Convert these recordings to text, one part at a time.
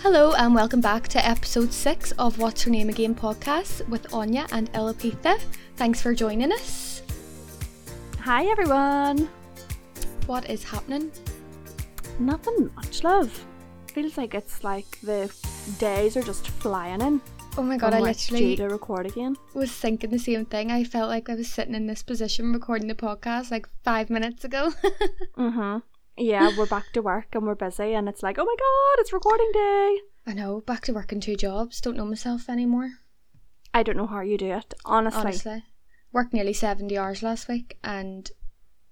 Hello and welcome back to episode 6 of What's Her Name Again podcast with Anya and Elapitha. Thanks for joining us. Hi everyone. What is happening? Nothing much, love. Feels like it's like the days are just flying in. Oh my god, I literally to record again. was thinking the same thing. I felt like I was sitting in this position recording the podcast like five minutes ago. Mhm. Yeah, we're back to work and we're busy, and it's like, oh my god, it's recording day. I know, back to working two jobs. Don't know myself anymore. I don't know how you do it, honestly. Honestly. Worked nearly 70 hours last week and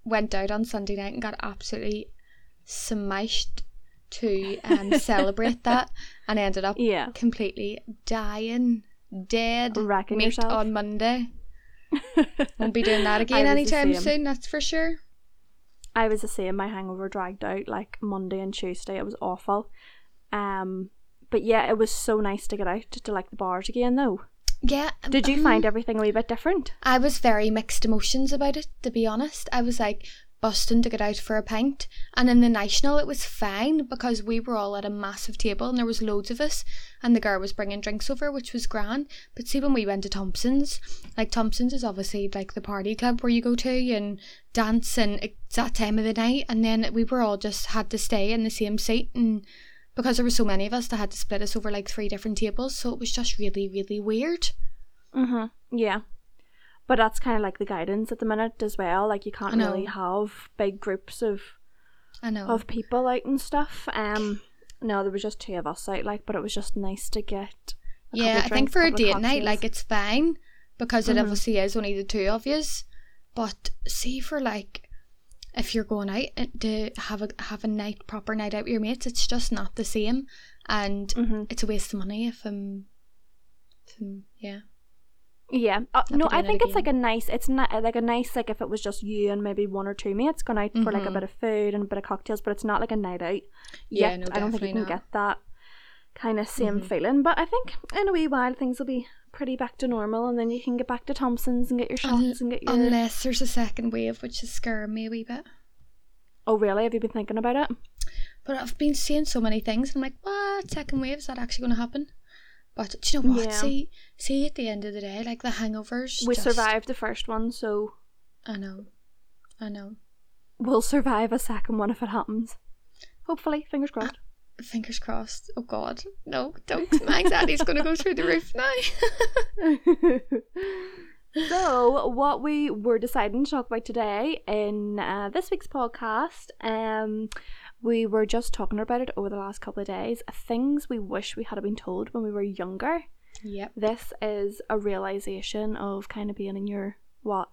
went out on Sunday night and got absolutely smashed to um, celebrate that and ended up Yeah. completely dying, dead, Wrecking meat yourself. on Monday. Won't be doing that again anytime soon, that's for sure. I was the same. My hangover dragged out like Monday and Tuesday. It was awful. Um, but yeah, it was so nice to get out to like the bars again, though. Yeah. Did you um, find everything a wee bit different? I was very mixed emotions about it, to be honest. I was like busting to get out for a pint, and in the national it was fine because we were all at a massive table and there was loads of us, and the girl was bringing drinks over, which was grand. But see, when we went to Thompson's, like Thompson's is obviously like the party club where you go to and dance, and it's that time of the night, and then we were all just had to stay in the same seat and. Because there were so many of us, they had to split us over like three different tables, so it was just really, really weird. Mhm. Yeah. But that's kind of like the guidance at the minute as well. Like you can't really have big groups of I know. of people out and stuff. Um, no, there was just two of us out, like, but it was just nice to get. A Yeah, I think drinks, for a date night, like it's fine because it Mhm. obviously is only the two of yous. But see, for like, if you're going out to have a have a night proper night out with your mates, it's just not the same, and Mhm. it's a waste of money if um, if, um, yeah, Yeah. Uh, no, I think it's like a nice. It's not like a nice like if it was just you and maybe one or two mates going out for like a Mhm. bit of food and a bit of cocktails, but it's not like a night out. Yeah, yet. no, I don't think you can not. get that kind of same Mhm. feeling. But I think in a wee while things will be pretty back to normal, and then you can get back to Thompson's and get your shots Un- and get your. unless there's a second wave, which is scaring me a wee bit. oh really? Have you been thinking about it? But I've been seeing so many things, and I'm like, what second wave is that actually going to happen? But do you know what? Yeah. See, see, at the end of the day, like the hangovers, We just- survived the first one, so I know, I know. we'll survive a second one if it happens. Hopefully, fingers crossed. Fingers crossed. Oh God, no! Don't. My anxiety's going to go through the roof now. so, what we were deciding to talk about today in uh, this week's podcast, um, we were just talking about it over the last couple of days. Things we wish we had been told when we were younger. yep. This is a realization of kind of being in your what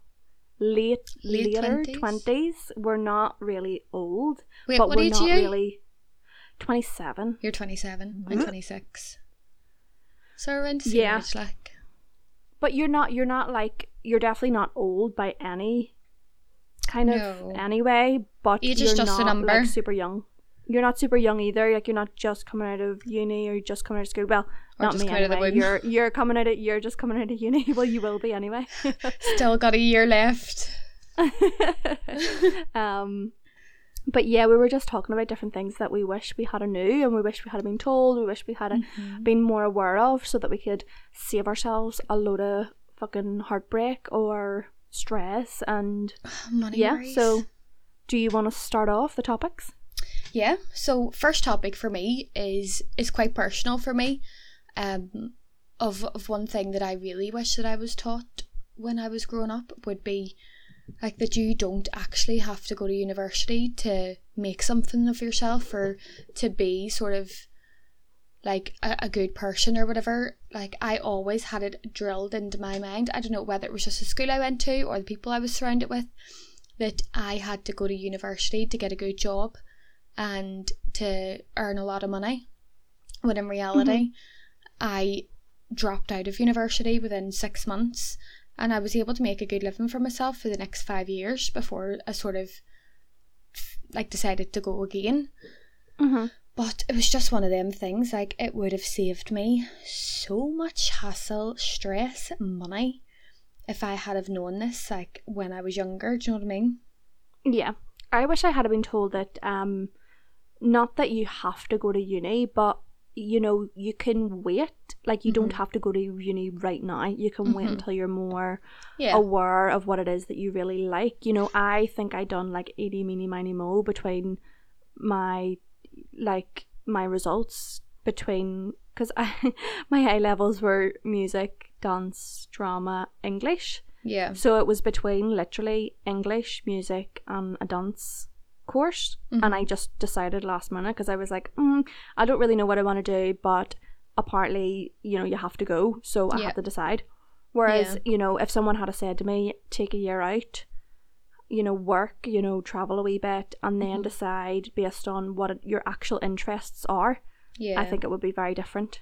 late Late later 20s? twenties. We're not really old, Wait, but we're not you? really twenty seven. You're 27. I'm Mhm. 26. So around the same Yeah. age, like. But you're not you're not like you're definitely not old by any kind of anyway, but Age you're is just a not number. like super young. You're not super young either. Like you're not just coming out of uni or just coming out of school. Well, Or not me coming of the anyway. You're you're coming out of you're just coming out of uni. well, you will be anyway. Still got a year left. um, but yeah, we were just talking about different things that we wish we had a knew and we wish we had been told. We wish we had Mm-hmm. been more aware of, so that we could save ourselves a load of fucking heartbreak or stress. And Money yeah, worries. so do you want to start off the topics? Yeah. So first topic for me is is quite personal for me. Um, of of one thing that I really wish that I was taught when I was growing up would be like that you don't actually have to go to university to make something of yourself or to be sort of like a, a good person or whatever. Like I always had it drilled into my mind. I don't know whether it was just the school I went to or the people I was surrounded with that I had to go to university to get a good job and to earn a lot of money. When in reality, I dropped out of university within six months and I was able to make a good living for myself for the next five years before I sort of like decided to go again. Mm-hmm. But it was just one of them things, like it would have saved me so much hassle, stress, money if I had have known this like when I was younger, do you know what I mean? Yeah, I wish I had been told that. Um, not that you have to go to uni, but you know, you can wait. Like, you don't Mhm. have to go to uni right now. You can wait Mhm. until you're more Yeah. aware of what it is that you really like. You know, I think I done like 80 meeny miny mo between my like my results between because I my A levels were music, dance, drama, English. Yeah. So it was between literally English, music, and a dance course. And I just decided last minute because I was like, mm, I don't really know what I want to do, but apparently, you know, you have to go. So I Yeah. had to decide. Whereas, you know, if someone had said to me, take a year out, you know, work, you know, travel a wee bit, and then Mhm. decide based on what your actual interests are, Yeah. I think it would be very different.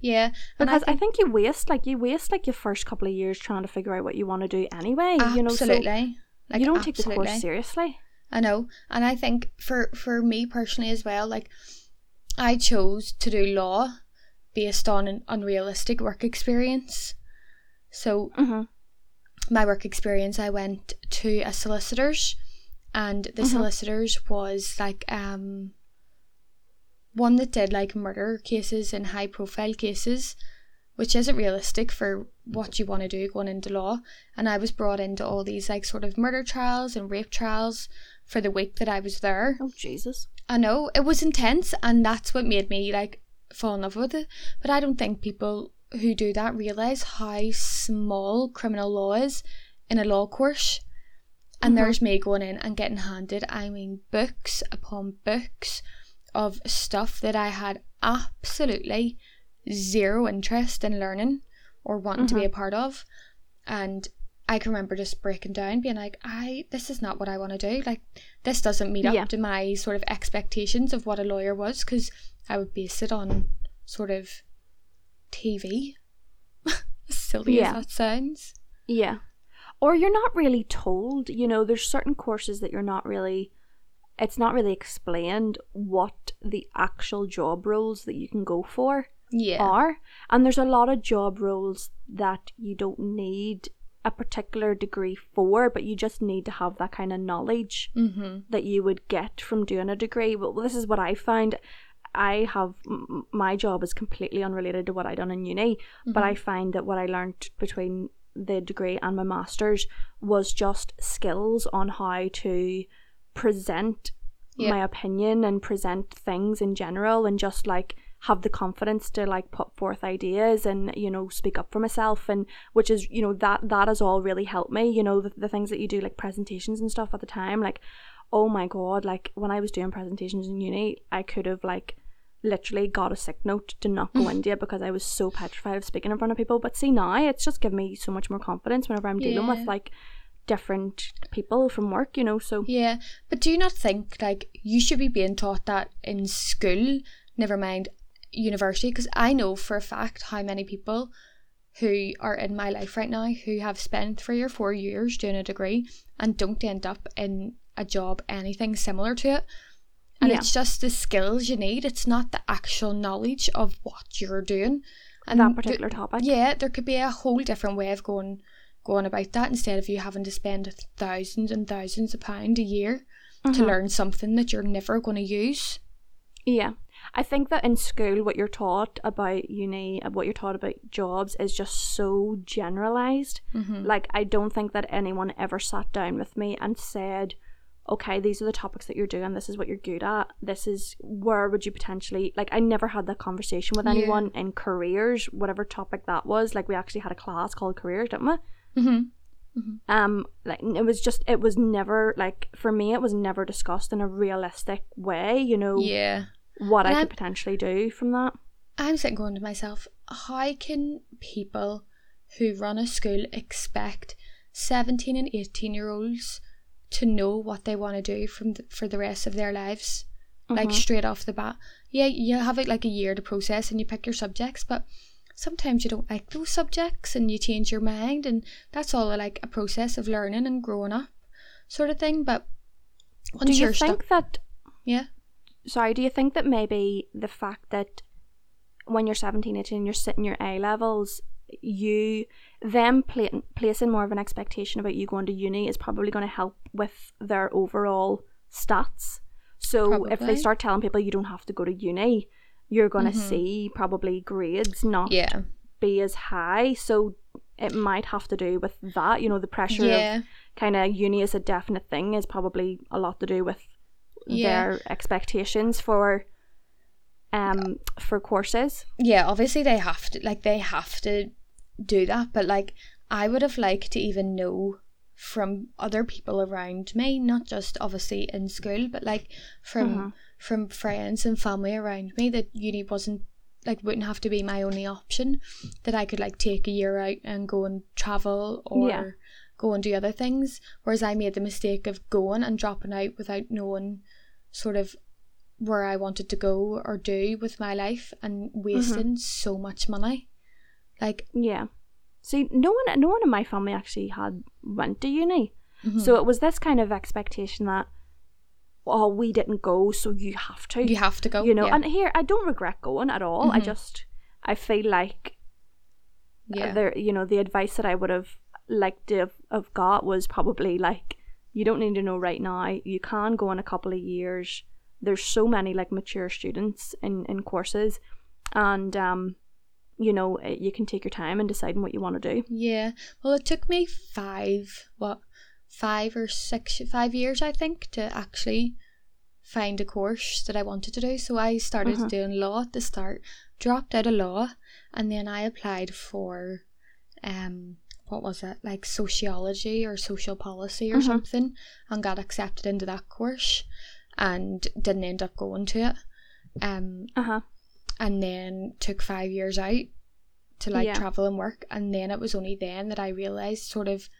Yeah. Because I think, think, you waste like you waste like your first couple of years trying to figure out what you want to do anyway. You know, so absolutely. like you don't take the course seriously. I know, and I think for for me personally as well, like I chose to do law based on an unrealistic work experience. So Mm-hmm. my work experience, I went to a solicitor's, and the Mhm. solicitor's was like um one that did like murder cases and high profile cases, which isn't realistic for what you want to do going into law. And I was brought into all these like sort of murder trials and rape trials for the week that I was there. Oh Jesus. I know it was intense, and that's what made me like fall in love with it. But I don't think people who do that realize how small criminal law is in a law course. And Mhm. there's me going in and getting handed, I mean, books upon books of stuff that I had absolutely zero interest in learning or wanting to be mm-hmm. a part of. And I can remember just breaking down, being like, I this is not what I want to do. Like this doesn't meet up Yeah. to my sort of expectations of what a lawyer was because I would base it on sort of TV. as silly Yeah. as that sounds. Yeah. Or you're not really told, you know, there's certain courses that you're not really it's not really explained what the actual job roles that you can go for Yeah. are. And there's a lot of job roles that you don't need a particular degree for, but you just need to have that kind of knowledge Mm-hmm. that you would get from doing a degree. Well, this is what I find. I have m- my job is completely unrelated to what I done in uni, but I find that what I learned between the degree and my masters was just skills on how to present Yeah. my opinion and present things in general and just like have the confidence to like put forth ideas and you know speak up for myself and which is you know that that has all really helped me you know the, the things that you do like presentations and stuff at the time like oh my god like when i was doing presentations in uni i could have like literally got a sick note to not go into it because i was so petrified of speaking in front of people but see now it's just given me so much more confidence whenever i'm dealing Yeah. with like different people from work you know so Yeah, but do you not think like you should be being taught that in school, never mind university? Because I know for a fact how many people who are in my life right now who have spent three or four years doing a degree and don't end up in a job anything similar to it. And Yeah. it's just the skills you need. It's not the actual knowledge of what you're doing. And that th- particular topic yeah, there could be a whole different way of going going about that instead of you having to spend thousands and thousands of pounds a year to Mhm. learn something that you're never going to use. Yeah. I think that in school, what you're taught about uni, what you're taught about jobs is just so generalized. Mm-hmm. Like, I don't think that anyone ever sat down with me and said, okay, these are the topics that you're doing, this is what you're good at, this is where would you potentially, like, I never had that conversation with Yeah. anyone in careers, whatever topic that was. Like, we actually had a class called careers, didn't we? Mm-hmm. um like it was just it was never like for me it was never discussed in a realistic way you know Yeah. what And i I'm- could potentially do from that I'm sitting going to myself, how can people who run a school expect 17 and 18 year olds to know what they want to do from the, for the rest of their lives? Like Mhm. straight off the bat. Yeah, you have it like a year to process and you pick your subjects, but sometimes you don't like those subjects and you change your mind and that's all like a process of learning and growing up sort of thing. But do you think stuck that Yeah. sorry do you think that maybe the fact that when you're 17 18 you're sitting your a levels you them pla- placing more of an expectation about you going to uni is probably going to help with their overall stats so if they start telling people you don't have to go to uni you're going to Mhm. see probably grades not Yeah. be as high. So it might have to do with that. You know, the pressure Yeah. of kind of uni as a definite thing is probably a lot to do with Yeah. their expectations for um for courses. yeah, obviously they have to like they have to do that, but like I would have liked to even know from other people around me, not just obviously in school, but like from Mhm. From friends and family around me that uni wasn't like wouldn't have to be my only option. That I could like take a year out and go and travel or Yeah. go and do other things. Whereas I made the mistake of going and dropping out without knowing sort of where I wanted to go or do with my life and wasting so much money. Like Yeah. See, no one no one in my family actually had went to uni. mhm. So it was this kind of expectation that oh, we didn't go, so you have to. you have to go. you know, yeah. and here I don't regret going at all. I Mhm. just I feel like yeah. there you know the advice that I would have liked to have, have got was probably like you don't need to know right now. You can go in a couple of years. There's so many like mature students in in courses, and um, you know eh, you can take your time and deciding what you want to do. Yeah. Well, it took me five, what, five or six, five years, I think, to actually find a course that I wanted to do. So I started Mhm. doing law at the start, dropped out of law, and then I applied for, um, what was it, like sociology or social policy or Mhm. something, and got accepted into that course, and didn't end up going to it. Um, Uh huh. and then took five years out to like Yeah. travel and work and then it was only then that I realized sort of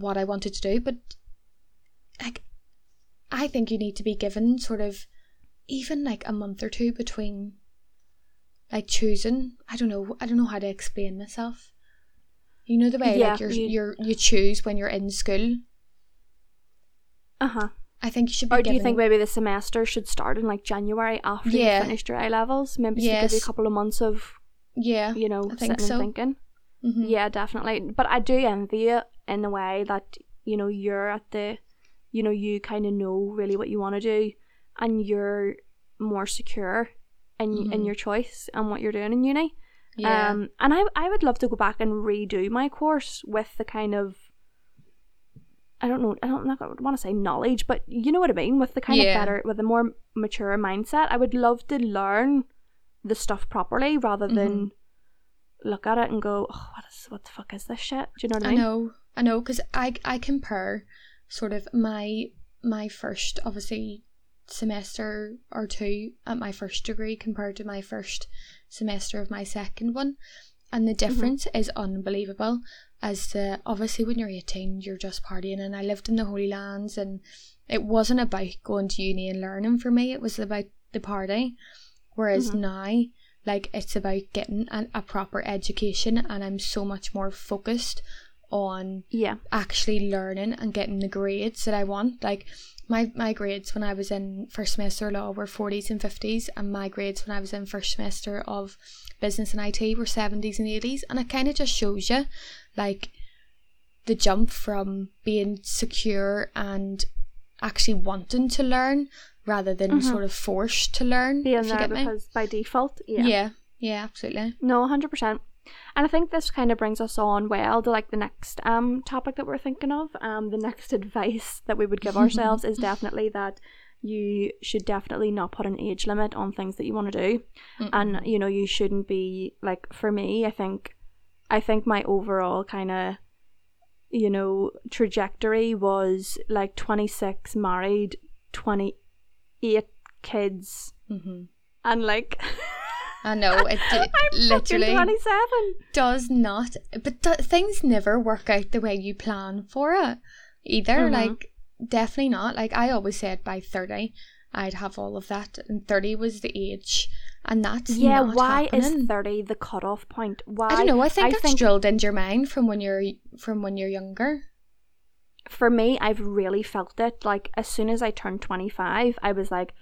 what I wanted to do but like I think you need to be given sort of even like a month or two between like choosing I don't know I don't know how to explain myself you know the way Yeah, like you're, you- you're you choose when you're in school Uh huh. I think you should be Or do you think maybe the semester should start in like January after Yeah. you finished your A levels? Maybe to give you a couple of months of yeah you know I think so. thinking. Mhm. Yeah, definitely. But I do envy you in the way that you know you're at the, you know, you kind of know really what you want to do, and you're more secure in in Mhm. your choice and what you're doing in uni. yeah Um, and I I would love to go back and redo my course with the kind of. I don't know. I don't I don't want to say knowledge, but you know what I mean. With the kind Yeah. of better, with a more mature mindset, I would love to learn the stuff properly rather Mm-hmm. Look at it and go, "Oh, what is what the fuck is this shit?" Do you know what I mean? I know, I know, because I I compare sort of my my first obviously semester or two at my first degree compared to my first semester of my second one, and the difference is unbelievable. As to obviously when you're eighteen, you're just partying, and I lived in the Holy Lands, and it wasn't about going to uni and learning for me. It was about the party. Whereas Mhm. now, like it's about getting an, a proper education, and I'm so much more focused on Yeah. actually learning and getting the grades that I want. Like my my grades when I was in first semester law were forties and fifties, and my grades when I was in first semester of business and IT were seventies and eighties, and it kind of just shows you, like, the jump from being secure and actually wanting to learn rather than Mhm. sort of forced to learn. Being you there get me. because by default, yeah. yeah, yeah, absolutely. No, hundred percent. And I think this kind of brings us on well to like the next um topic that we're thinking of. Um, the next advice that we would give ourselves is definitely that you should definitely not put an age limit on things that you want to do, and you know you shouldn't be like for me. I think, I think my overall kind of, you know, trajectory was like twenty six, married, twenty eight kids, hmm and like. I know it, it I'm literally twenty seven. does not but th- things never work out the way you plan for it either Mhm. like definitely not like i always said by 30 i'd have all of that and 30 was the age and that's Yeah, why is happening. thirty the cutoff point? Why? i don't know i think I it's think- drilled into your mind from when you're from when you're younger For me, I've really felt it. Like as soon as I turned twenty five, I was like,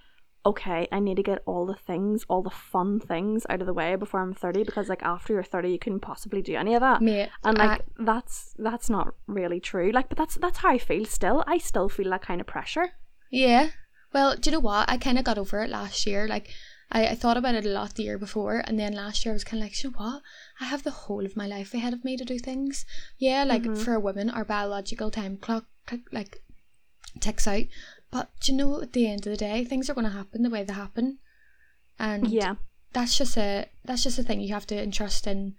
okay, I need to get all the things, all the fun things out of the way before I'm thirty. Because like after you're thirty, you couldn't possibly do any of that. mate and I- like that's that's not really true. Like, but that's that's how I feel. Still, I still feel that kind of pressure. Yeah. Well, do you know what? I kind of got over it last year. Like, I, I thought about it a lot the year before, and then last year I was kind of like, you know what? I have the whole of my life ahead of me to do things. Yeah, like Mhm. for a woman, our biological time clock like ticks out. But do you know, at the end of the day, things are going to happen the way they happen, and Yeah. that's just a that's just a thing you have to entrust in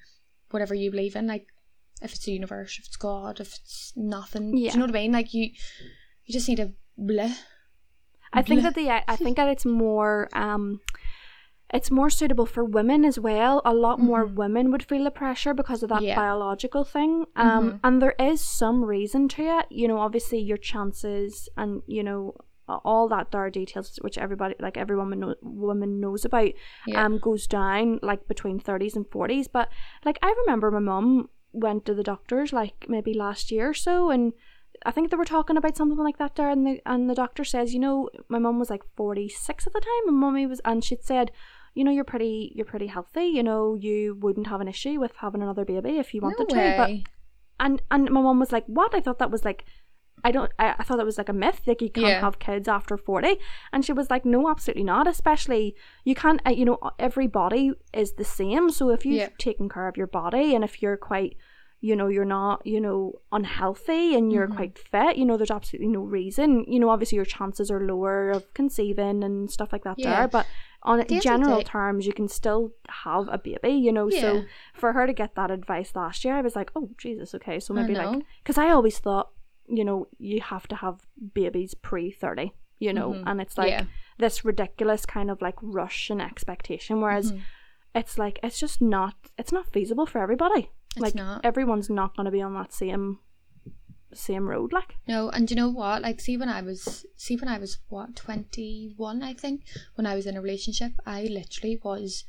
whatever you believe in like if it's the universe if it's god if it's nothing Yeah. do you know what i mean like you you just need to bleh. I think that the I think that it's more um it's more suitable for women as well. A lot more Mhm. women would feel the pressure because of that Yeah. biological thing. Um Mhm. and there is some reason to it. You know, obviously your chances and you know all that are details which everybody like every woman know, woman knows about yeah um goes down like between 30s and 40s but like i remember my mum went to the doctors like maybe last year or so and i think they were talking about something like that there and the and the doctor says you know my mum was like 46 at the time and mummy was and she'd said you know you're pretty you're pretty healthy you know you wouldn't have an issue with having another baby if you no wanted to but and and my mom was like what i thought that was like I don't. I, I thought that was like a myth. Like you can't Yeah. have kids after forty, and she was like, "No, absolutely not. Especially you can't. Uh, you know, every body is the same. So if you've Yeah. taken care of your body, and if you're quite, you know, you're not, you know, unhealthy, and you're Mhm. quite fit, you know, there's absolutely no reason. You know, obviously your chances are lower of conceiving and stuff like that. Yeah. There, but on the end of the general terms, you can still have a baby. You know, so for her to get that advice last year, I was like, oh Jesus, okay, so maybe like because I always thought, you know, you have to have babies pre 30, you know, Mhm. and it's like Yeah. this ridiculous kind of like rush and expectation. Whereas Mhm. it's like, it's just not, it's not feasible for everybody. It's like, not. everyone's not going to be on that same, same road. Like, No, and you know what? Like, see when I was, see when I was what twenty one, I think, when I was in a relationship, I literally was,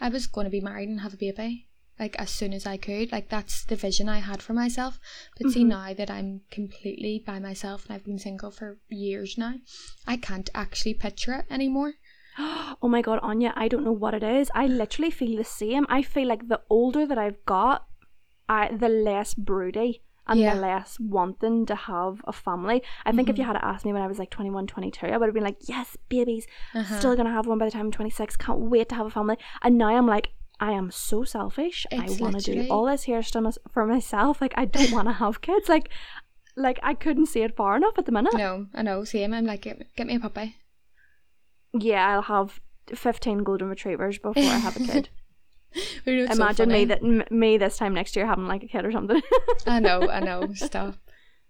I was going to be married and have a baby, like as soon as I could. Like that's the vision I had for myself. But see Mhm. now that I'm completely by myself and I've been single for years now, I can't actually picture it anymore. oh my God, Anya, I don't know what it is. I literally feel the same. I feel like the older that I've got, I, the less broody and Yeah. the less wanting to have a family. I think if you Mhm. had asked me when I was like 21, 22, I would have been like, yes, babies, Uh-huh. still gonna have one by the time I'm 26 can't wait to have a family and now i'm like i am so selfish It's i want to do all this here stuff for myself like i don't want to have kids like like i couldn't see it far enough at the minute No, I know. Same. I'm like, get, get me a puppy. yeah i'll have 15 golden retrievers before i have a kid But you know, it's so imagine me that me this time next year having like a kid or something I know, I know. Stop.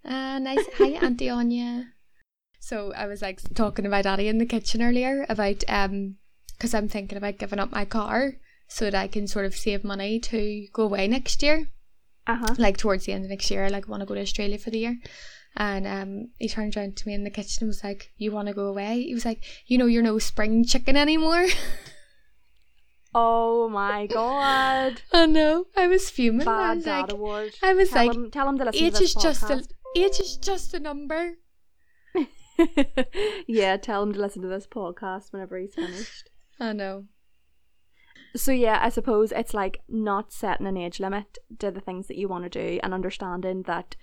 Uh, nice. Hi, Auntie Anya. So I was like talking to my daddy in the kitchen earlier about um, because I'm thinking about giving up my car so that I can sort of save money to go away next year. uh-huh Like towards the end of next year, I like want to go to Australia for the year. And um, he turned around to me in the kitchen and was like, "You want to go away?" He was like, "You know, you're no spring chicken anymore." oh my god I know. I was fuming. I bad was dad like, award I was tell like, him, tell him to listen age to this is just a age is just a number. yeah tell him to listen to this podcast whenever he's finished I know. So yeah, I suppose it's like not setting an age limit to the things that you want to do and understanding that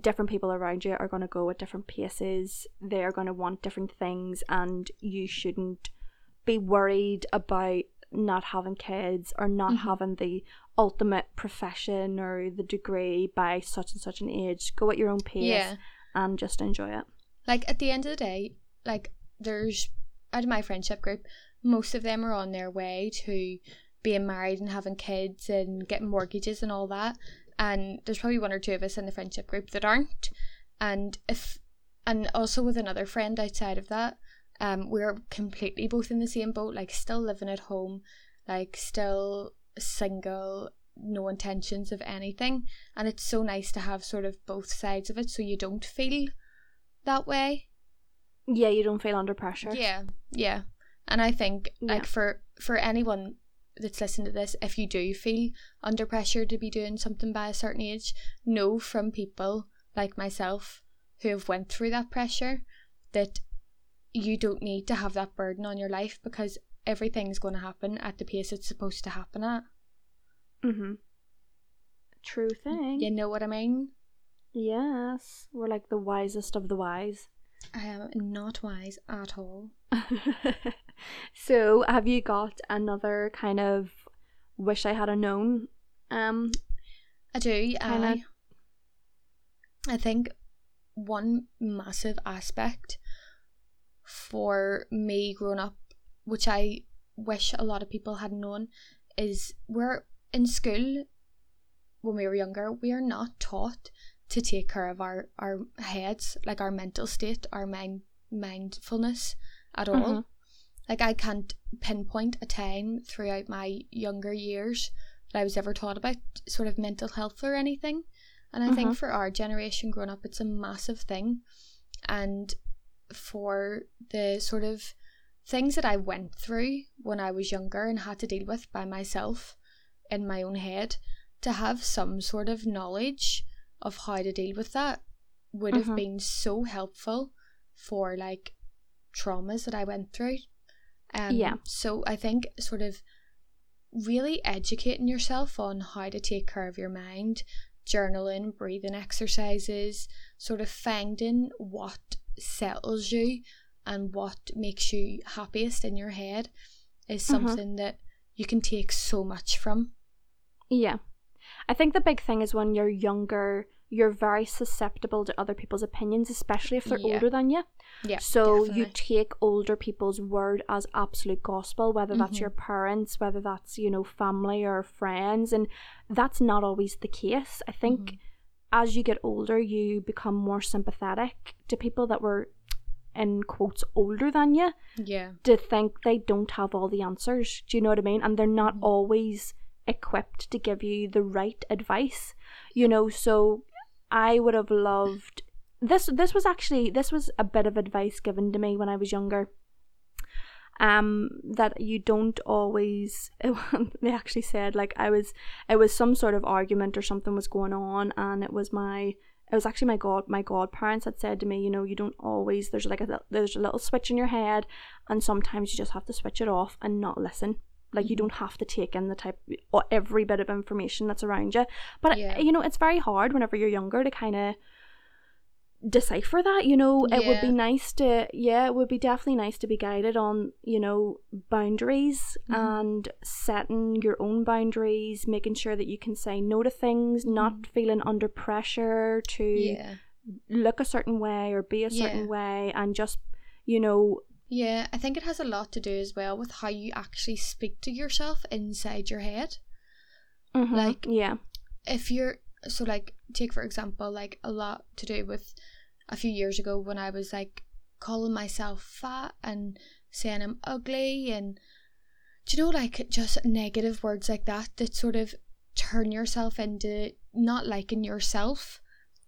different people around you are going to go at different paces. They are going to want different things and you shouldn't be worried about not having kids or not Mhm. having the ultimate profession or the degree by such and such an age. Go at your own pace Yeah. and just enjoy it. Like at the end of the day, like there's out of my friendship group, most of them are on their way to being married and having kids and getting mortgages and all that. And there's probably one or two of us in the friendship group that aren't. And if and also with another friend outside of that, um, we're completely both in the same boat, like still living at home, like still single, no intentions of anything. And it's so nice to have sort of both sides of it so you don't feel that way. Yeah, you don't feel under pressure. Yeah, yeah. And I think like for for anyone that's listening to this, if you do feel under pressure to be doing something by a certain age, know from people like myself who have went through that pressure that you don't need to have that burden on your life because everything's going to happen at the pace it's supposed to happen at. Mhm. True thing. You know what I mean? Yes, we're like the wisest of the wise. I am not wise at all. so, have you got another kind of wish I had a known? Um, I do. Kinda- I, I think one massive aspect for me growing up, which I wish a lot of people had known, is we're in school when we were younger, we are not taught to take care of our, our heads, like our mental state, our mind mindfulness at all. Mhm. Like I can't pinpoint a time throughout my younger years that I was ever taught about sort of mental health or anything. And I think Mhm. for our generation growing up, it's a massive thing. And for the sort of things that I went through when I was younger and had to deal with by myself in my own head, to have some sort of knowledge of how to deal with that would have Mhm. been so helpful for like traumas that I went through. Um, Yeah. So I think sort of really educating yourself on how to take care of your mind, journaling, breathing exercises, sort of finding what settles you and what makes you happiest in your head is Mhm. something that you can take so much from. Yeah. I think the big thing is when you're younger, you're very susceptible to other people's opinions, especially if they're Yeah. older than you. Yeah. So you take older people's word as absolute gospel, whether that's Mhm. your parents, whether that's, you know, family or friends. And that's not always the case. I think Mhm. As you get older, you become more sympathetic to people that were, in quotes, older than you yeah. to think they don't have all the answers. Do you know what I mean? And they're not Mhm. always equipped to give you the right advice. You know, so I would have loved this this was actually this was a bit of advice given to me when I was younger. Um that you don't always they actually said like I was it was some sort of argument or something was going on and it was my it was actually my god my godparents had said to me you know you don't always there's like a there's a little switch in your head and sometimes you just have to switch it off and not listen like you Mhm. don't have to take in the type or every bit of information that's around you but Yeah. you know it's very hard whenever you're younger to kind of decipher that you know it would be nice to yeah it would be definitely nice to be guided on you know boundaries Mhm. and setting your own boundaries making sure that you can say no to things not feeling under pressure to Yeah. look a certain way or be a certain Yeah. way and just you know Yeah, I think it has a lot to do as well with how you actually speak to yourself inside your head. mhm, Like- yeah If you're so like take for example like a lot to do with a few years ago when I was like calling myself fat and saying I'm ugly and do you know like just negative words like that that sort of turn yourself into not liking yourself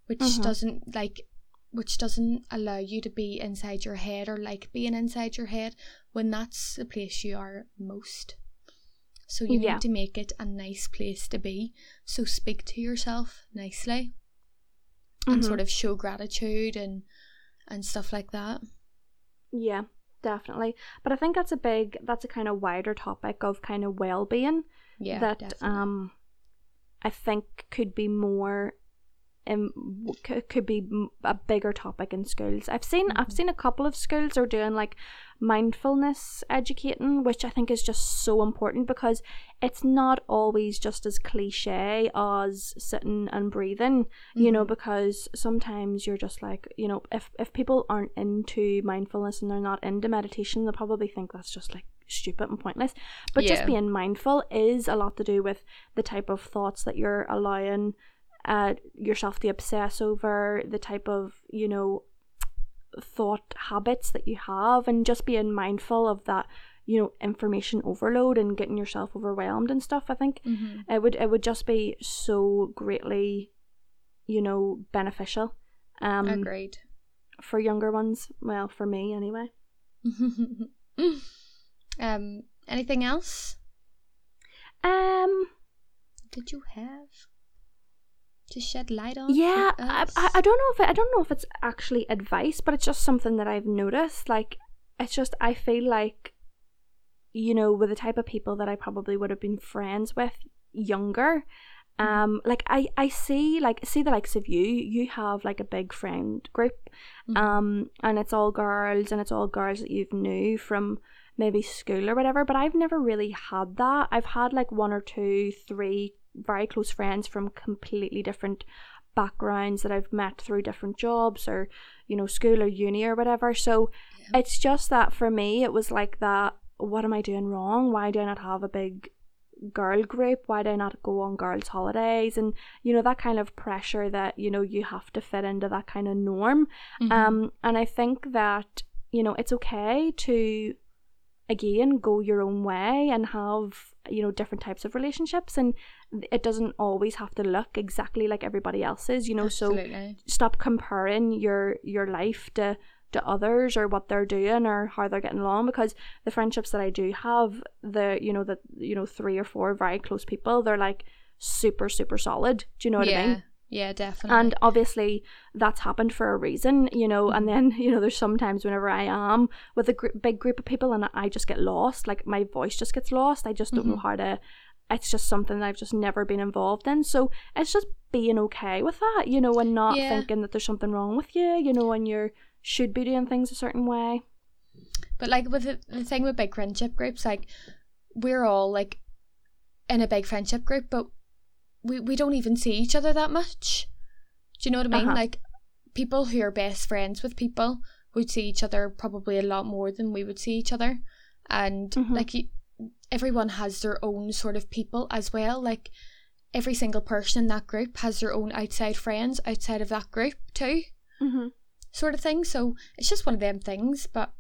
which Mhm. doesn't like which doesn't allow you to be inside your head or like being inside your head when that's the place you are most so you Yeah. need to make it a nice place to be so speak to yourself nicely and Mhm. sort of show gratitude and and stuff like that Yeah, definitely. But I think that's a big, that's a kind of wider topic of kind of well being yeah that definitely. um, I think could be more, um, c- could be a bigger topic in schools. I've seen, I've Mhm. seen a couple of schools are doing like mindfulness educating, which I think is just so important because it's not always just as cliche as sitting and breathing you know Mhm. because sometimes you're just like you know if if people aren't into mindfulness and they're not into meditation they'll probably think that's just like stupid and pointless but just being mindful is a lot to do with the type of thoughts that you're allowing uh yourself to obsess over the type of you know thought habits that you have and just being mindful of that you know information overload and getting yourself overwhelmed and stuff i think. Mhm. it would it would just be so greatly you know beneficial um agreed. for younger ones. Well for me anyway. Um anything else? Um did you have to shed light on yeah I. I I don't know if it, I don't know if it's actually advice but it's just something that I've noticed like it's just I feel like you know with the type of people that I probably would have been friends with younger Um, like I, I see like see the likes of you. You have like a big friend group, Mhm. um, and it's all girls, and it's all girls that you've knew from maybe school or whatever. But I've never really had that. I've had like one or two, three very close friends from completely different backgrounds that I've met through different jobs or you know school or uni or whatever. So Yeah. it's just that for me, it was like that. What am I doing wrong? Why do I not have a big girl group? Why do I not go on girls' holidays? And you know that kind of pressure that you know you have to fit into that kind of norm. Mhm. Um, and I think that you know it's okay to again go your own way and have you know different types of relationships and it doesn't always have to look exactly like everybody else's you know so stop comparing your your life to to others or what they're doing or how they're getting along because the friendships that I do have the you know the you know three or four very close people they're like super super solid. Do you know what yeah. I mean Yeah, definitely. and obviously that's happened for a reason you know and Mm-hmm. then you know there's sometimes whenever i am with a gr- big group of people and i just get lost like my voice just gets lost i just don't know Mhm. how to it's just something that i've just never been involved in so it's just being okay with that you know and not Yeah. thinking that there's something wrong with you you know and you should be doing things a certain way But like with the, the thing with big friendship groups, like we're all like in a big friendship group, but we, we don't even see each other that much. Do you know what I mean? Uh-huh. Like people who are best friends with people would see each other probably a lot more than we would see each other. And Mhm. like you, everyone has their own sort of people as well. Like every single person in that group has their own outside friends outside of that group too mm-hmm. sort of thing. So it's just one of them things. But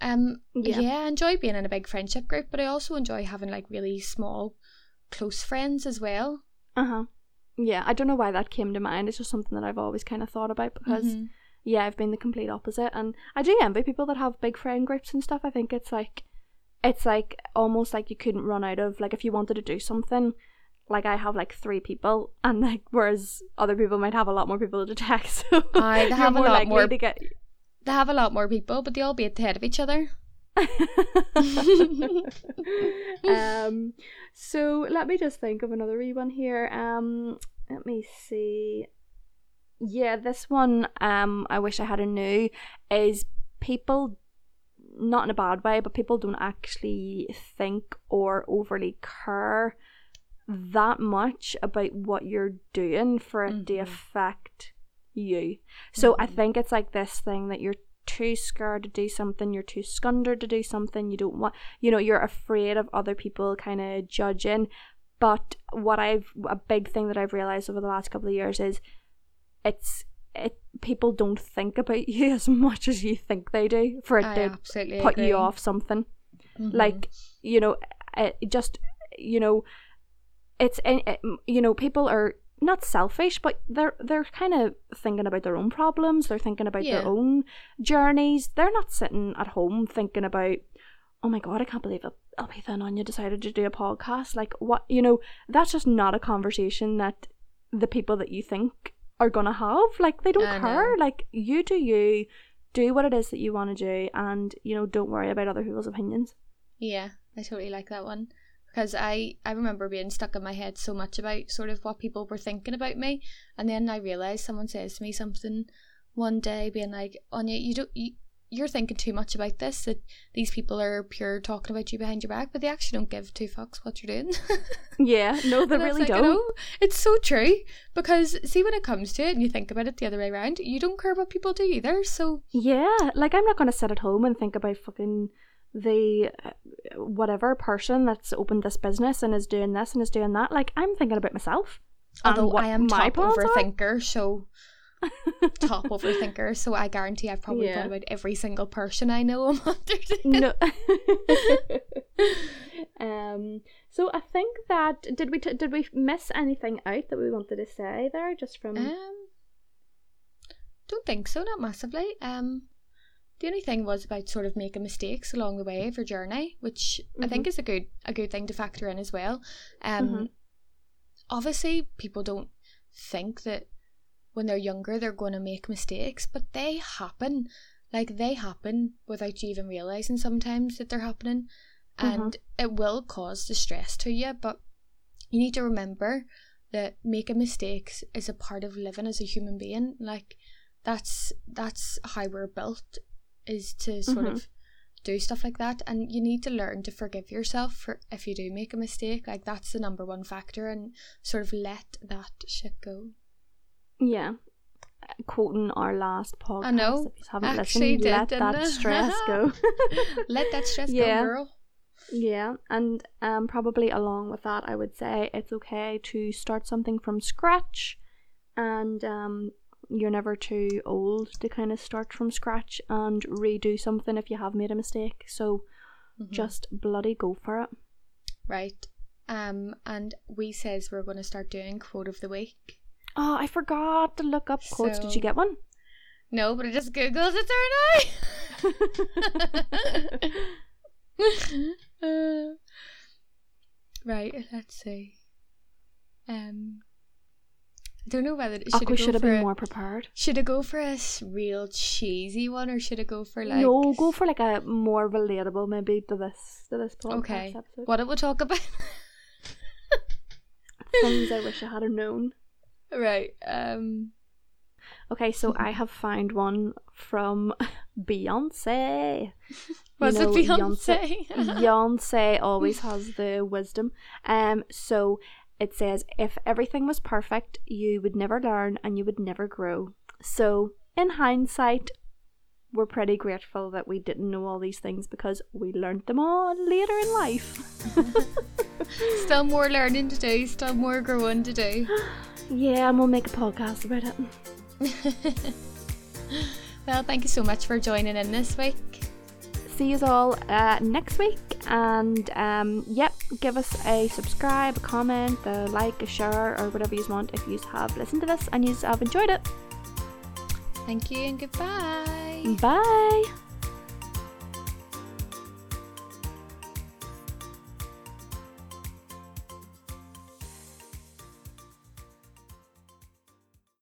um, Yeah. yeah. I enjoy being in a big friendship group, but I also enjoy having like really small, close friends as well. Uh-huh yeah i don't know why that came to mind it's just something that i've always kind of thought about because Mhm. yeah, I've been the complete opposite, and I do envy people that have big friend groups and stuff. I think it's like, it's like almost like you couldn't run out of like if you wanted to do something. Like I have like three people, and like whereas other people might have a lot more people to text. So they have a lot more- to get. They have a lot more people, but they all be at the head of each other. um, so let me just think of another wee one here. Um, let me see. Yeah, this one. Um, I wish I had a new is people, not in a bad way, but people don't actually think or overly care that much about what you're doing for it to Mhm. affect you. So I Mhm. think it's like this thing that you're too scared to do something, you're too scundered to do something, you don't want, you know, you're afraid of other people kind of judging. But what I've, a big thing that I've realized over the last couple of years is it's, it, people don't think about you as much as you think they do for it I to put agree. you off something Mhm. like you know it just you know it's in it, you know people are not selfish but they're they're kind of thinking about their own problems. They're thinking about Yeah. their own journeys. They're not sitting at home thinking about oh my god i can't believe it Alpitha and Anya decided to do a podcast. Like what you know that's just not a conversation that the people that you think are gonna have. Like they don't I care. know. like you do you. Do what it is that you want to do and you know don't worry about other people's opinions. Yeah, I totally like that one because I I remember being stuck in my head so much about sort of what people were thinking about me, and then I realized someone says to me something one day, being like, "Anya, you don't." You, you're thinking too much about this that these people are pure talking about you behind your back but they actually don't give two fucks what you're doing Yeah, no, they And I was really like, oh, don't. "Oh, it's so true because see when it comes to it and you think about it the other way around you don't care what people do either so Yeah, like I'm not gonna sit at home and think about fucking the uh, whatever person that's opened this business and is doing this and is doing that. Like I'm thinking about myself. although I am my top plans are. overthinker so top overthinker, so I guarantee I've probably Yeah. thought about every single person I know I'm under. no. um. So I think that did we t- did we miss anything out that we wanted to say there just from Um, don't think so, not massively. Um, the only thing was about sort of making mistakes along the way of your journey, which I think is a good a good thing to factor in as well. Um, Mhm. obviously people don't think that when they're younger they're going to make mistakes, but they happen. Like they happen without you even realizing sometimes that they're happening, and it will cause distress to you. But you need to remember that making mistakes is a part of living as a human being. Like that's that's how we're built is to sort Mhm. of do stuff like that and you need to learn to forgive yourself for if you do make a mistake like that's the number one factor and sort of let that shit go Yeah. Quoting our last podcast. I know. If you haven't Actually listened, did, let that I? stress go. let that stress Yeah. go girl Yeah, and um, probably along with that, I would say it's okay to start something from scratch, and um, you're never too old to kind of start from scratch and redo something if you have made a mistake. So Mhm. just bloody go for it. right um and we says we're going to start doing quote of the week Oh, I forgot to look up quotes. Did you get one? no but i just googled it there now Uh, right let's see um don't know whether should Aqua should have been a- more prepared. should I go for a real cheesy one or should I go for like no, go for like a more relatable maybe to this to this podcast okay episode. what it will talk about Things I wish I had known. right um Okay, so I have found one from Beyonce. was know, it Beyonce? Beyonce always has the wisdom. Um, so it says, if everything was perfect, you would never learn and you would never grow. So, in hindsight, we're pretty grateful that we didn't know all these things because we learned them all later in life. still more learning to do, still more growing to do. yeah, and we'll make a podcast about it. well, thank you so much for joining in this week. See you all uh, next week. And um, yep give us a subscribe a comment a like a share or whatever you want if you have listened to this and you have enjoyed it. Thank you and goodbye. bye